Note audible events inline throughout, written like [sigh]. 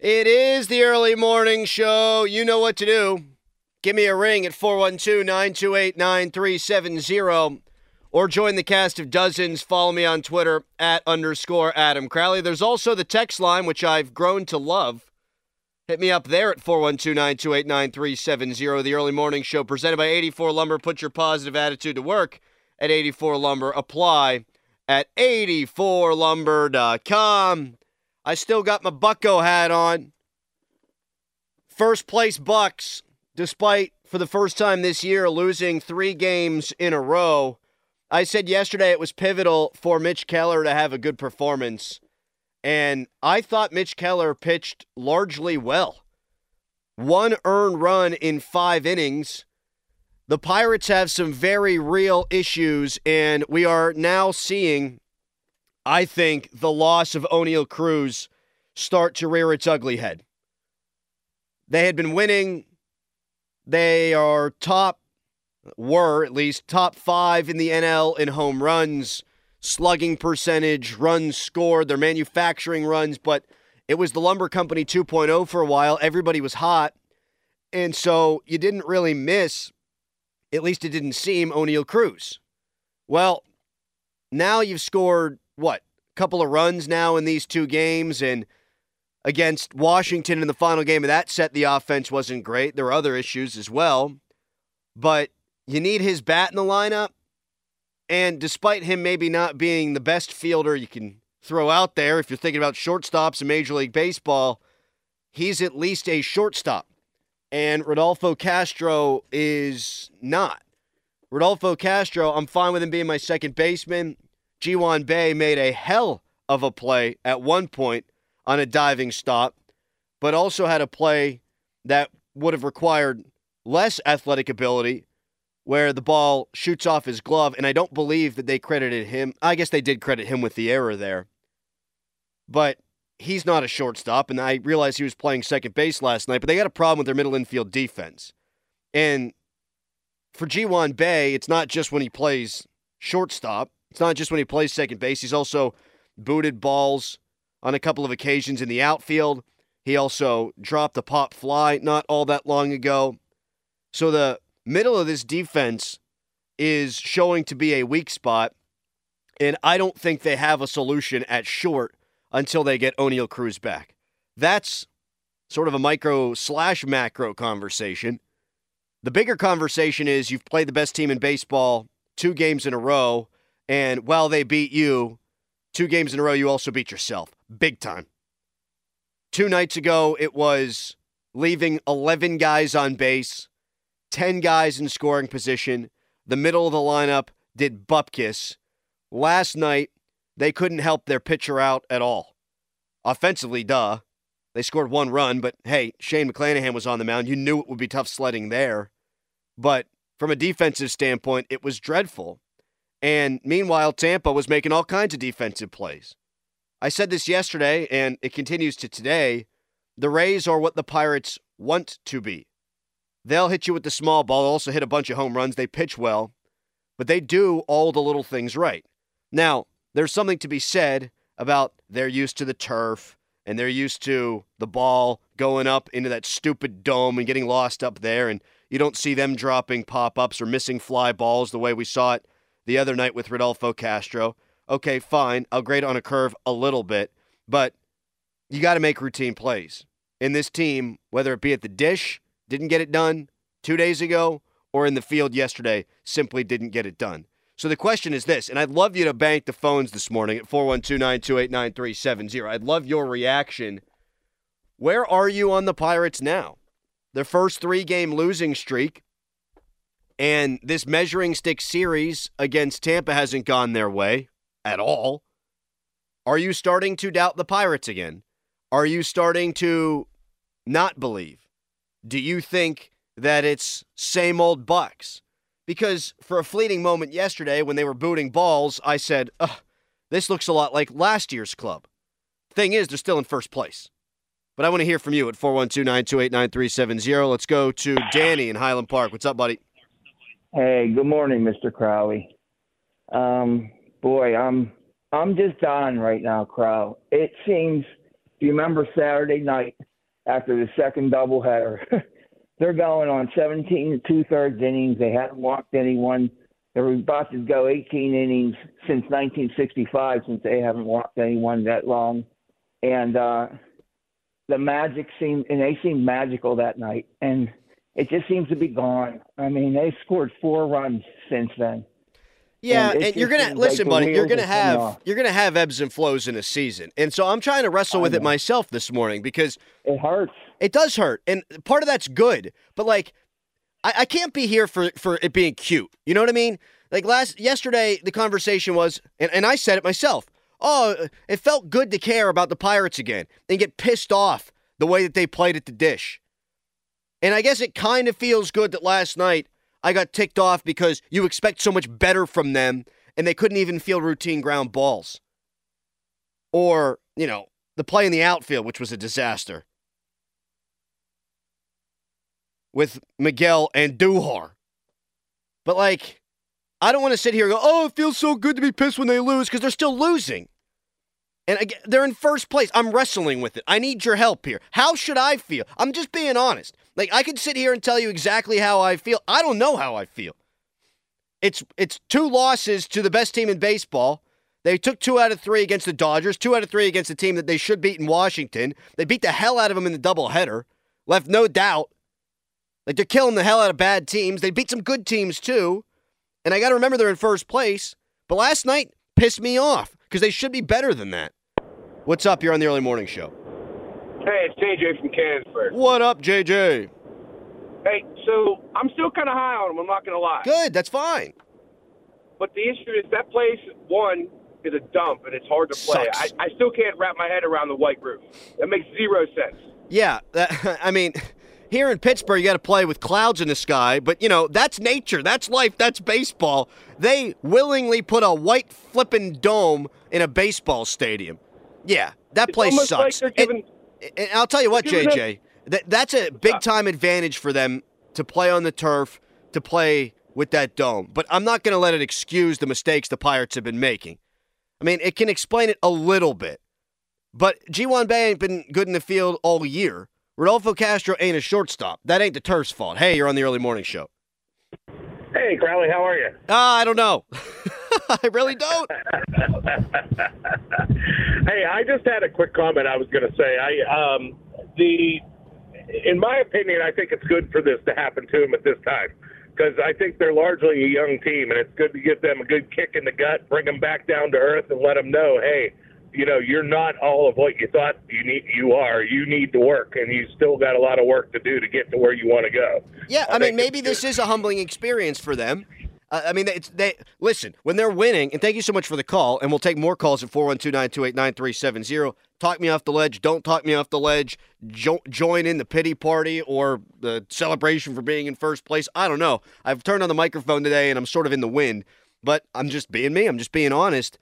It is the early morning show. You know what to do. Give me a ring at 412 928 9370 or join the cast of dozens. Follow me on Twitter at underscore Adam Crowley. There's also the text line, which I've grown to love. Hit me up there at 412 928 9370. The early morning show presented by 84 Lumber. Put your positive attitude to work at 84 Lumber. Apply at 84lumber.com. I still got my Bucko hat on. First place Bucks, despite for the first time this year losing three games in a row. I said yesterday it was pivotal for Mitch Keller to have a good performance. And I thought Mitch Keller pitched largely well. One earned run in five innings. The Pirates have some very real issues, and we are now seeing I think the loss of Oneil Cruz start to rear its ugly head. They had been winning. They are top, were at least top five in the NL in home runs, slugging percentage, runs scored. They're manufacturing runs, but it was the Lumber Company 2.0 for a while. Everybody was hot. And so you didn't really miss, at least it didn't seem, Oneil Cruz. Well, now you've scored what, a couple of runs now in these two games, and against Washington in the final game of that set, the offense wasn't great. There were other issues as well, but you need his bat in the lineup. And despite him maybe not being the best fielder you can throw out there, if you're thinking about shortstops in Major League Baseball, he's at least a shortstop. And Rodolfo Castro is not. Rodolfo Castro, I'm fine with him being my second baseman. Ji-hwan Bae made a hell of a play at one point on a diving stop, but also had a play that would have required less athletic ability where the ball shoots off his glove. And I don't believe that they credited him. I guess they did credit him with the error there. But he's not a shortstop. And I realized he was playing second base last night, but they got a problem with their middle infield defense. And for Ji-hwan Bae, it's not just when he plays shortstop. It's not just when he plays second base. He's also booted balls on a couple of occasions in the outfield. He also dropped a pop fly not all that long ago. So the middle of this defense is showing to be a weak spot. And I don't think they have a solution at short until they get Oneil Cruz back. That's sort of a micro slash macro conversation. The bigger conversation is you've played the best team in baseball two games in a row, and while they beat you two games in a row, you also beat yourself big time. Two nights ago, it was leaving 11 guys on base, 10 guys in scoring position. The middle of the lineup did bupkis. Last night, they couldn't help their pitcher out at all. Offensively, duh. They scored one run, but hey, Shane McClanahan was on the mound. You knew it would be tough sledding there. But from a defensive standpoint, it was dreadful. And meanwhile, Tampa was making all kinds of defensive plays. I said this yesterday, and it continues to today. The Rays are what the Pirates want to be. They'll hit you with the small ball, also hit a bunch of home runs. They pitch well, but they do all the little things right. Now, there's something to be said about they're used to the turf and they're used to the ball going up into that stupid dome and getting lost up there. And you don't see them dropping pop ups or missing fly balls the way we saw it the other night with Rodolfo Castro. Okay, fine. I'll grade on a curve a little bit, but you got to make routine plays. In this team, whether it be at the dish, didn't get it done two days ago, or in the field yesterday, simply didn't get it done. So the question is this, and I'd love you to bank the phones this morning at 412 928 9370. I'd love your reaction. Where are you on the Pirates now? Their first three game losing streak and this measuring stick series against Tampa hasn't gone their way at all. Are you starting to doubt the Pirates again? Are you starting to not believe? Do you think that it's same old Bucks? Because for a fleeting moment yesterday when they were booting balls, I said, this looks a lot like last year's club. Thing is, they're still in first place. But I want to hear from you at 412 928 9370. Let's go to Danny in Highland Park. What's up, buddy? Hey, good morning, Mr. Crowley. Um, boy, I'm I'm just dying right now, Crow. It seems. Do you remember Saturday night after the second doubleheader? [laughs] They're going on 17 and two thirds innings. They haven't walked anyone. They're about to go 18 innings since 1965, since they haven't walked anyone that long. And uh, the magic seemed, and they seemed magical that night. And it just seems to be gone. I mean, they scored four runs since then. Yeah, And and, you're gonna seems like listen, buddy. You're gonna have you're gonna have ebbs and flows in a season, and so I'm trying to wrestle I with it myself this morning because It hurts. it does hurt, and part of that's good. But like, I, I can't be here for for it being cute. You know what I mean? Like last yesterday, the conversation was, and, and I said it myself. Oh, it felt good to care about the Pirates again and get pissed off the way that they played at the dish. And I guess it kind of feels good that last night I got ticked off because you expect so much better from them and they couldn't even feel routine ground balls. Or, you know, the play in the outfield, which was a disaster. With Miguel Andujar. But, like, I don't want to sit here and go, oh, it feels so good to be pissed when they lose because they're still losing. And again, they're in first place. I'm wrestling with it. I need your help here. How should I feel? I'm just being honest. Like I could sit here and tell you exactly how I feel. I don't know how I feel. It's it's two losses to the best team in baseball. They took two out of three against the Dodgers, two out of three against the team that they should beat in Washington. They beat the hell out of them in the doubleheader. Left no doubt. Like they're killing the hell out of bad teams. They beat some good teams too. And I got to remember they're in first place. But last night pissed me off because they should be better than that. What's up? You're on the early morning show. Hey, it's JJ from Canonsburg. What up, JJ? Hey, so I'm still kind of high on him. I'm not going to lie. Good. That's fine. But the issue is that place, one, is a dump and it's hard to play. I, Sucks. I still can't wrap my head around the white roof. That makes zero sense. Yeah. That, [laughs] I mean, here in Pittsburgh, you got to play with clouds in the sky, but you know that's nature. That's life. That's baseball. They willingly put a white flippin' dome in a baseball stadium. Yeah, that It's place almost like sucks. And- And I'll tell you what, Giving them- JJ, that, that's a big time advantage for them to play on the turf, to play with that dome. But I'm not going to let it excuse the mistakes the Pirates have been making. I mean, it can explain it a little bit. But Ji-hwan Bae ain't been good in the field all year. Rodolfo Castro ain't a shortstop. That ain't the turf's fault. Hey, you're on the early morning show. Hey, Crowley, how are you? Ah, I don't know. [laughs] [laughs] I really don't. [laughs] hey, I just had a quick comment I was going to say. I um, the in my opinion, I think it's good for this to happen to them at this time because I think they're largely a young team, and it's good to give them a good kick in the gut, bring them back down to earth, and let them know, hey, you know, you're not all of what you thought you need. You are. You need to work, and you still got a lot of work to do to get to where you want to go. Yeah, I, I mean, maybe this is a humbling experience for them. Uh, I mean, it's they listen when they're winning. And thank you so much for the call. And we'll take more calls at 412-928-9370. Talk me off the ledge. Don't talk me off the ledge. Jo- join in the pity party or the celebration for being in first place. I don't know. I've turned on the microphone today and I'm sort of in the wind, but I'm just being me. I'm just being honest.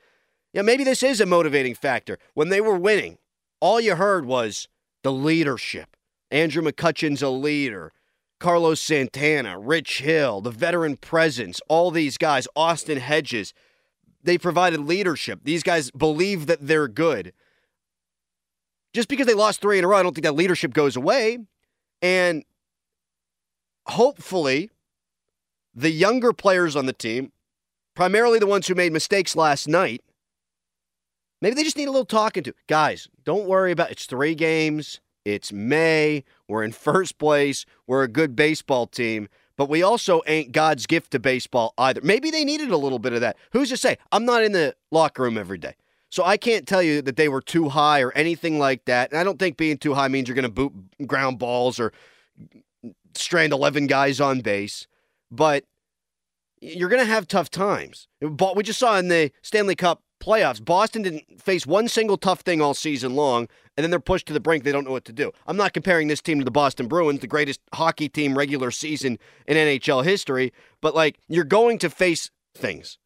Yeah, maybe this is a motivating factor. When they were winning, all you heard was the leadership. Andrew McCutchen's a leader. Carlos Santana, Rich Hill, the veteran presence, all these guys, Austin Hedges, they provided leadership. These guys believe that they're good. Just because they lost three in a row, I don't think that leadership goes away. And hopefully, the younger players on the team, primarily the ones who made mistakes last night, maybe they just need a little talking to. Guys, don't worry about it's three games. It's May. We're in first place. We're a good baseball team, but we also ain't God's gift to baseball either. Maybe they needed a little bit of that. Who's to say? I'm not in the locker room every day. So I can't tell you that they were too high or anything like that. And I don't think being too high means you're going to boot ground balls or strand 11 guys on base. But you're going to have tough times. We just saw in the Stanley Cup playoffs. Boston didn't face one single tough thing all season long, and then they're pushed to the brink. They don't know what to do. I'm not comparing this team to the Boston Bruins, the greatest hockey team regular season in NHL history, but like you're going to face things.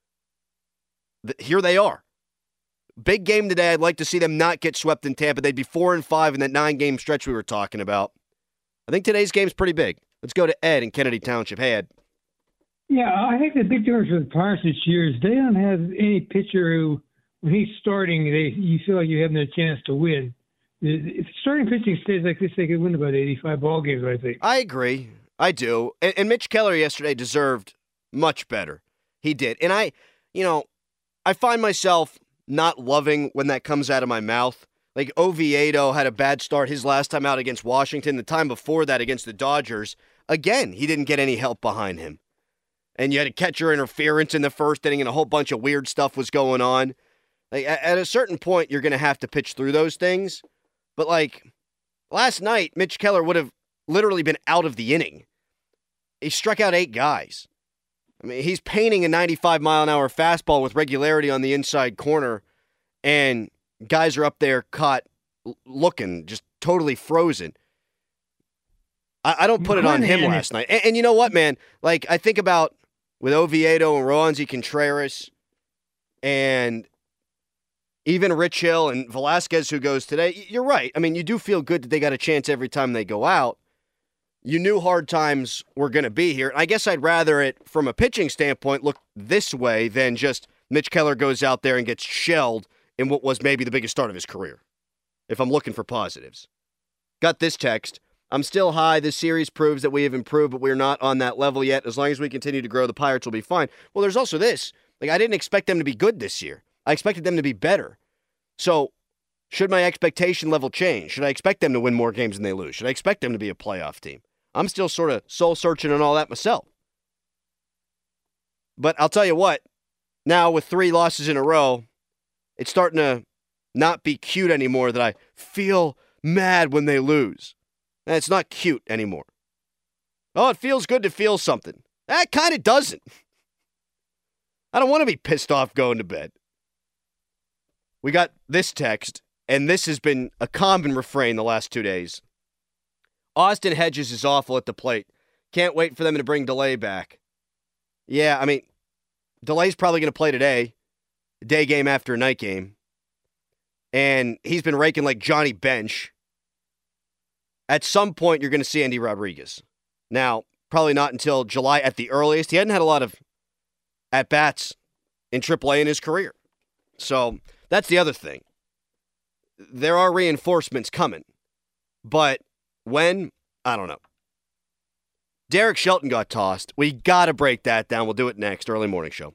Here they are. Big game today. I'd like to see them not get swept in Tampa. They'd be four and five in that nine game stretch we were talking about. I think today's game's pretty big. Let's go to Ed in Kennedy Township. Hey, Ed. Yeah, I think the big difference with the Pirates this year is they don't have any pitcher who, when he's starting, they you feel like you have no chance to win. If starting pitching stays like this, they could win about 85 ball games, I think. I agree. I do. And, and Mitch Keller yesterday deserved much better. He did. And I, you know, I find myself not loving when that comes out of my mouth. Like Oviedo had a bad start his last time out against Washington. The time before that against the Dodgers, again, he didn't get any help behind him. And you had a catcher interference in the first inning, and a whole bunch of weird stuff was going on. Like at a certain point, you're going to have to pitch through those things. But like last night, Mitch Keller would have literally been out of the inning. He struck out eight guys. I mean, he's painting a 95 mile an hour fastball with regularity on the inside corner, and guys are up there caught looking just totally frozen. I, I don't put it on him last night. And, and, you know what, man? Like, I think about with Oviedo and Roansy Contreras and even Rich Hill and Velasquez, who goes today. You're right. I mean, you do feel good that they got a chance every time they go out you knew hard times were going to be here. I guess I'd rather it, from a pitching standpoint, look this way than just Mitch Keller goes out there and gets shelled in what was maybe the biggest start of his career, if I'm looking for positives. Got this text. I'm still high. This series proves that we have improved, but we're not on that level yet. As long as we continue to grow, the Pirates will be fine. Well, there's also this. Like, I didn't expect them to be good this year. I expected them to be better. So, should my expectation level change? Should I expect them to win more games than they lose? Should I expect them to be a playoff team? I'm still sort of soul searching and all that myself. But I'll tell you what, now with three losses in a row, it's starting to not be cute anymore that I feel mad when they lose. And it's not cute anymore. Oh, it feels good to feel something. That kind of doesn't. I don't want to be pissed off going to bed. We got this text, and this has been a common refrain the last two days. Austin Hedges is awful at the plate. Can't wait for them to bring Delay back. Yeah, I mean, Delay's probably going to play today, day game after night game. And he's been raking like Johnny Bench. At some point, you're going to see Endy Rodriguez. Now, probably not until July at the earliest. He hadn't had a lot of at bats in AAA in his career. So that's the other thing. There are reinforcements coming, but when? I don't know. Derek Shelton got tossed. We got to break that down. We'll do it next. Early morning show.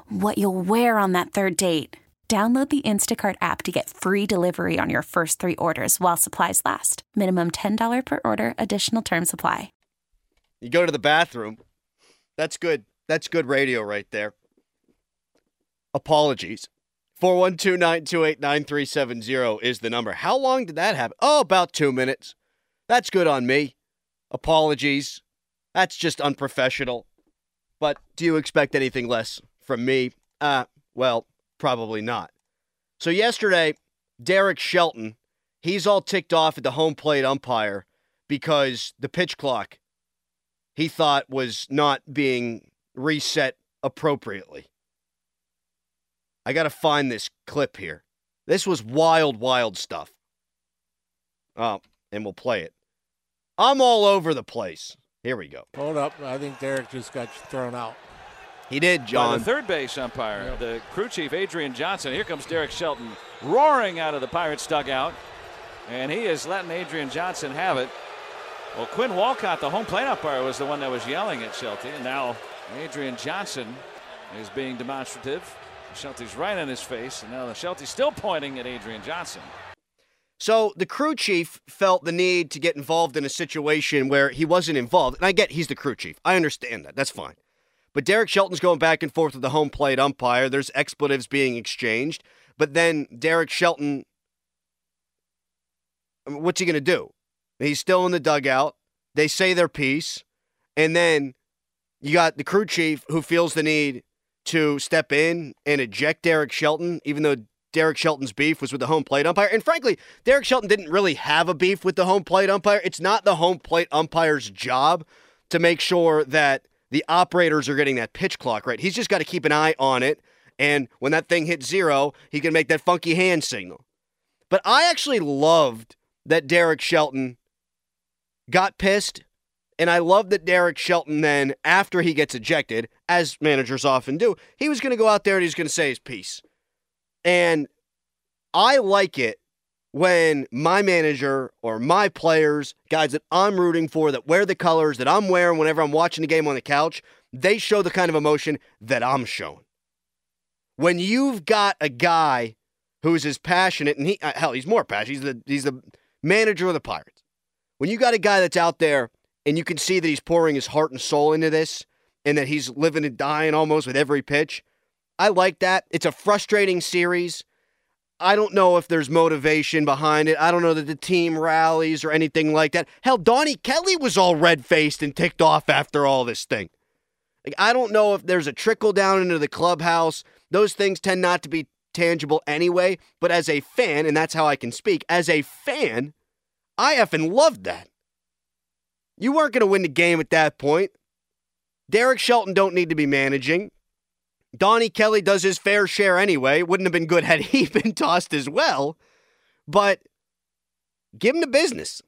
what you'll wear on that third date. Download the Instacart app to get free delivery on your first three orders while supplies last. Minimum $10 per order, additional term supply. You go to the bathroom. That's good. That's good radio right there. Apologies. 412 928 9370 is the number. How long did that happen? Oh, about two minutes. That's good on me. Apologies. That's just unprofessional. But do you expect anything less from me? Uh, well, probably not. So yesterday, Derek Shelton, he's all ticked off at the home plate umpire because the pitch clock he thought was not being reset appropriately. I got to find this clip here. This was wild, wild stuff. Oh, and we'll play it. I'm all over the place. Here we go. Hold up. I think Derek just got thrown out. He did, John. The third base umpire, yep. the crew chief, Adrian Johnson. Here comes Derek Shelton roaring out of the Pirates dugout. And he is letting Adrian Johnson have it. Well, Quinn Wolcott, the home plate umpire, was the one that was yelling at Shelton. And now Adrian Johnson is being demonstrative. Shelty's right in his face, and now the Shelty's still pointing at Adrian Johnson. So the crew chief felt the need to get involved in a situation where he wasn't involved. And I get he's the crew chief. I understand that. That's fine. But Derek Shelton's going back and forth with the home plate umpire. There's expletives being exchanged. But then Derek Shelton, what's he going to do? He's still in the dugout. They say their piece. And then you got the crew chief who feels the need to step in and eject Derek Shelton, even though Derek Shelton's beef was with the home plate umpire. And frankly, Derek Shelton didn't really have a beef with the home plate umpire. It's not the home plate umpire's job to make sure that the operators are getting that pitch clock right. He's just got to keep an eye on it. And when that thing hits zero, he can make that funky hand signal. But I actually loved that Derek Shelton got pissed. And I love that Derek Shelton then, after he gets ejected, as managers often do, he was going to go out there and he's going to say his piece. And I like it when my manager or my players, guys that I'm rooting for, that wear the colors that I'm wearing whenever I'm watching the game on the couch, they show the kind of emotion that I'm showing. When you've got a guy who's as passionate, and he uh, hell, he's more passionate. He's the he's the manager of the Pirates. When you got a guy that's out there and you can see that he's pouring his heart and soul into this, and that he's living and dying almost with every pitch, I like that. It's a frustrating series. I don't know if there's motivation behind it. I don't know that the team rallies or anything like that. Hell, Donnie Kelly was all red faced and ticked off after all this thing. Like, I don't know if there's a trickle down into the clubhouse. Those things tend not to be tangible anyway. But as a fan, and that's how I can speak, as a fan, I effing loved that. You weren't going to win the game at that point. Derek Shelton don't need to be managing. Donnie Kelly does his fair share anyway. Wouldn't have been good had he [laughs] been tossed as well. But give him the business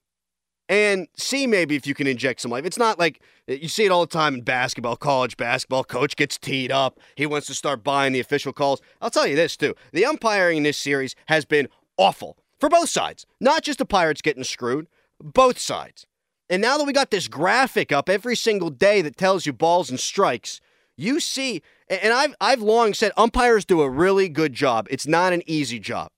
and see maybe if you can inject some life. It's not like eh, you see it all the time in basketball, college basketball. Coach gets teed up. He wants to start buying the official calls. I'll tell you this, too. The umpiring in this series has been awful for both sides, not just the Pirates getting screwed, both sides. And now that we got this graphic up every single day that tells you balls and strikes, you see, and I've I've long said umpires do a really good job. It's not an easy job.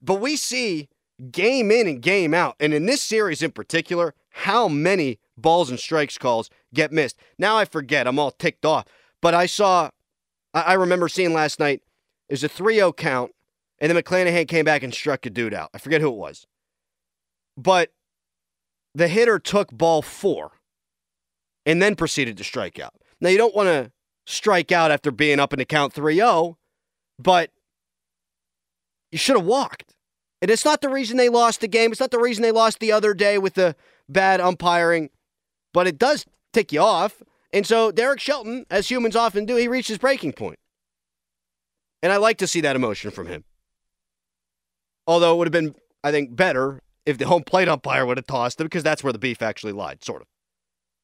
But we see game in and game out, and in this series in particular, how many balls and strikes calls get missed. Now I forget, I'm all ticked off. But I saw I remember seeing last night is a 3-0 count, and then McClanahan came back and struck a dude out. I forget who it was. But the hitter took ball four and then proceeded to strike out. Now, you don't want to strike out after being up in the count 3 0, but you should have walked. And it's not the reason they lost the game. It's not the reason they lost the other day with the bad umpiring, but it does tick you off. And so Derek Shelton, as humans often do, he reached his breaking point. And I like to see that emotion from him. Although it would have been, I think, better if the home plate umpire would have tossed him because that's where the beef actually lied, sort of.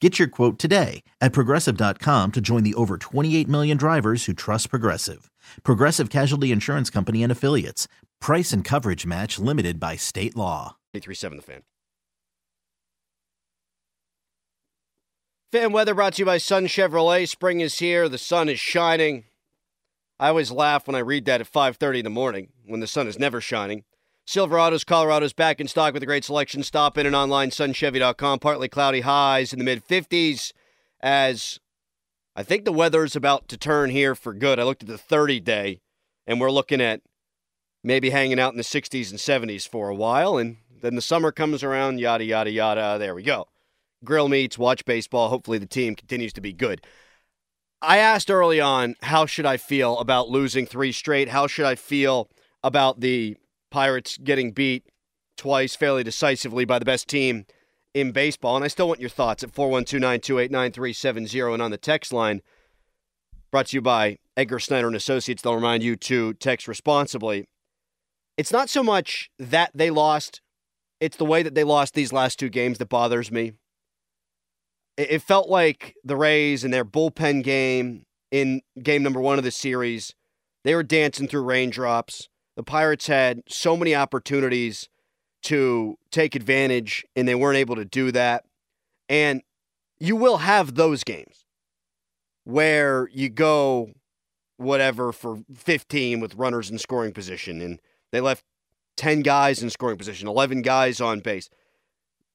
Get your quote today at progressive.com to join the over 28 million drivers who trust Progressive. Progressive Casualty Insurance Company and Affiliates. Price and coverage match limited by state law. 837 The Fan. Fan weather brought to you by Sun Chevrolet. Spring is here. The sun is shining. I always laugh when I read that at 5:30 in the morning when the sun is never shining. Silverado's Colorado's back in stock with a great selection. Stop in and online sunchevy.com. Partly cloudy highs in the mid 50s as I think the weather is about to turn here for good. I looked at the 30 day and we're looking at maybe hanging out in the 60s and 70s for a while and then the summer comes around yada yada yada. There we go. Grill meets, watch baseball. Hopefully the team continues to be good. I asked early on how should I feel about losing 3 straight? How should I feel about the Pirates getting beat twice fairly decisively by the best team in baseball. And I still want your thoughts at 412 928 9370 and on the text line. Brought to you by Edgar Snyder and Associates. They'll remind you to text responsibly. it's not so much that they lost, it's the way that they lost these last two games that bothers me. It, felt like the Rays and their bullpen game in game number one of the series, they were dancing through raindrops. The Pirates had so many opportunities to take advantage, and they weren't able to do that. And you will have those games where you go whatever for 15 with runners in scoring position and they left 10 guys in scoring position, 11 guys on base.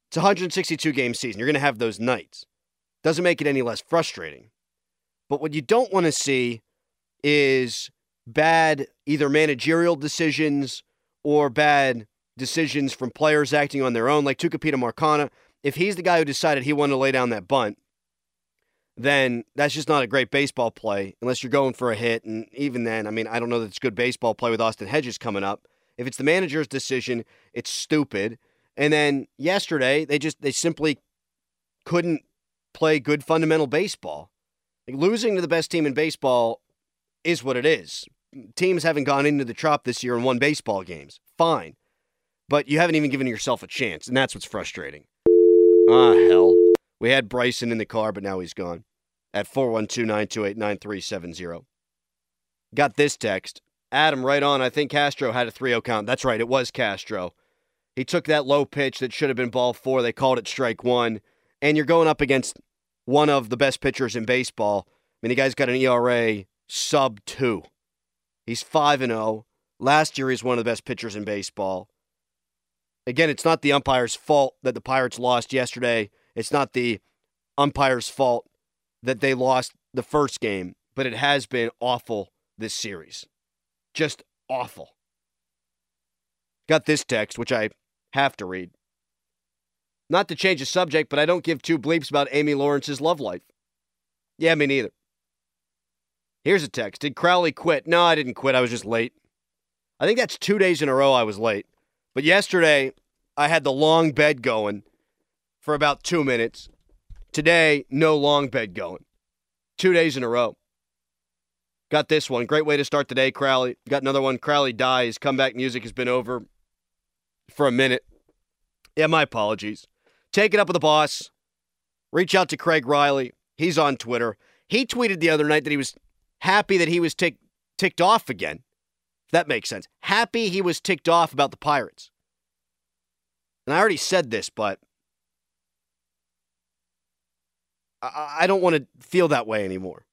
It's a 162 game season. You're going to have those nights. Doesn't make it any less frustrating. But what you don't want to see is bad either managerial decisions or bad decisions from players acting on their own, like Tucupita Marcano. If he's the guy who decided he wanted to lay down that bunt, then that's just not a great baseball play unless you're going for a hit. And even then, I mean, I don't know that it's good baseball play with Austin Hedges coming up. If it's the manager's decision, it's stupid. And then yesterday, they just they simply couldn't play good fundamental baseball. Like losing to the best team in baseball is what it is. Teams haven't gone into the trop this year and won baseball games. Fine. But you haven't even given yourself a chance, and that's what's frustrating. Ah, hell. We had Bryson in the car, but now he's gone. At 412 928 9370. Got this text. Adam, right on. I think Castro had a 3 0 count. That's right, it was Castro. He took that low pitch that should have been ball four. They called it strike one. And you're going up against one of the best pitchers in baseball. I mean, the guy's got an ERA sub two. He's 5 and 0. Last year, he's one of the best pitchers in baseball. Again, it's not the umpire's fault that the Pirates lost yesterday. It's not the umpire's fault that they lost the first game, but it has been awful this series. Just awful. Got this text, which I have to read. Not to change the subject, but I don't give two bleeps about Amy Lawrence's love life. Yeah, me neither. Here's a text. Did Crowley quit? No, I didn't quit. I was just late. I think that's two days in a row I was late. But yesterday, I had the long bed going for about two minutes. Today, no long bed going. Two days in a row. Got this one. Great way to start the day, Crowley. Got another one. Crowley dies. Comeback music has been over for a minute. Yeah, my apologies. Take it up with the boss. Reach out to Craig Riley. He's on Twitter. He tweeted the other night that he was happy that he was tick- ticked off again. That makes sense. Happy he was ticked off about the Pirates. And I already said this, but I, I don't want to feel that way anymore.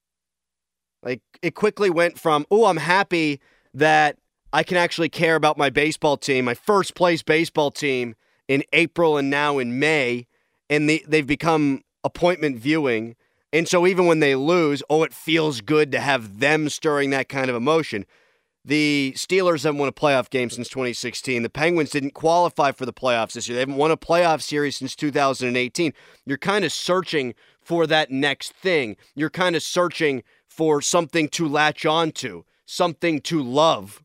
Like it quickly went from, oh, I'm happy that I can actually care about my baseball team, my first place baseball team in April and now in May, and the, they've become appointment viewing. And so even when they lose, oh, it feels good to have them stirring that kind of emotion. The Steelers haven't won a playoff game since 2016. The Penguins didn't qualify for the playoffs this year. They haven't won a playoff series since 2018. You're kind of searching for that next thing. You're kind of searching for something to latch onto, something to love.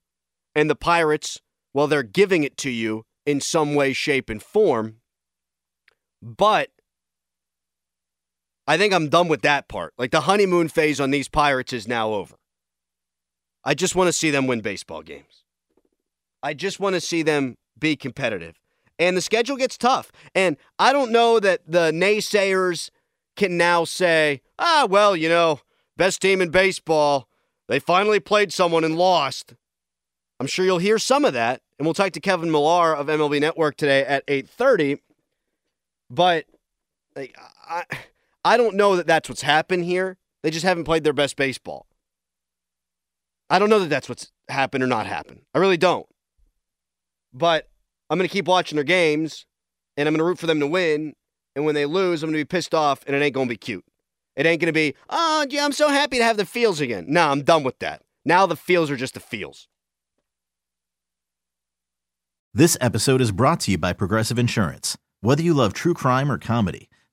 And the Pirates, well, they're giving it to you in some way, shape, and form. But I think I'm done with that part. Like the honeymoon phase on these Pirates is now over. I just want to see them win baseball games. I just want to see them be competitive. And the schedule gets tough. And I don't know that the naysayers can now say, ah, well, you know, best team in baseball. They finally played someone and lost. I'm sure you'll hear some of that. And we'll talk to Kevin Millar of MLB Network today at 8:30. But like, I, I don't know that that's what's happened here. They just haven't played their best baseball. I don't know that that's what's happened or not happened. I really don't. But I'm going to keep watching their games and I'm going to root for them to win. And when they lose, I'm going to be pissed off and it ain't going to be cute. It ain't going to be, oh, yeah, I'm so happy to have the feels again. No, I'm done with that. Now the feels are just the feels. This episode is brought to you by Progressive Insurance. Whether you love true crime or comedy,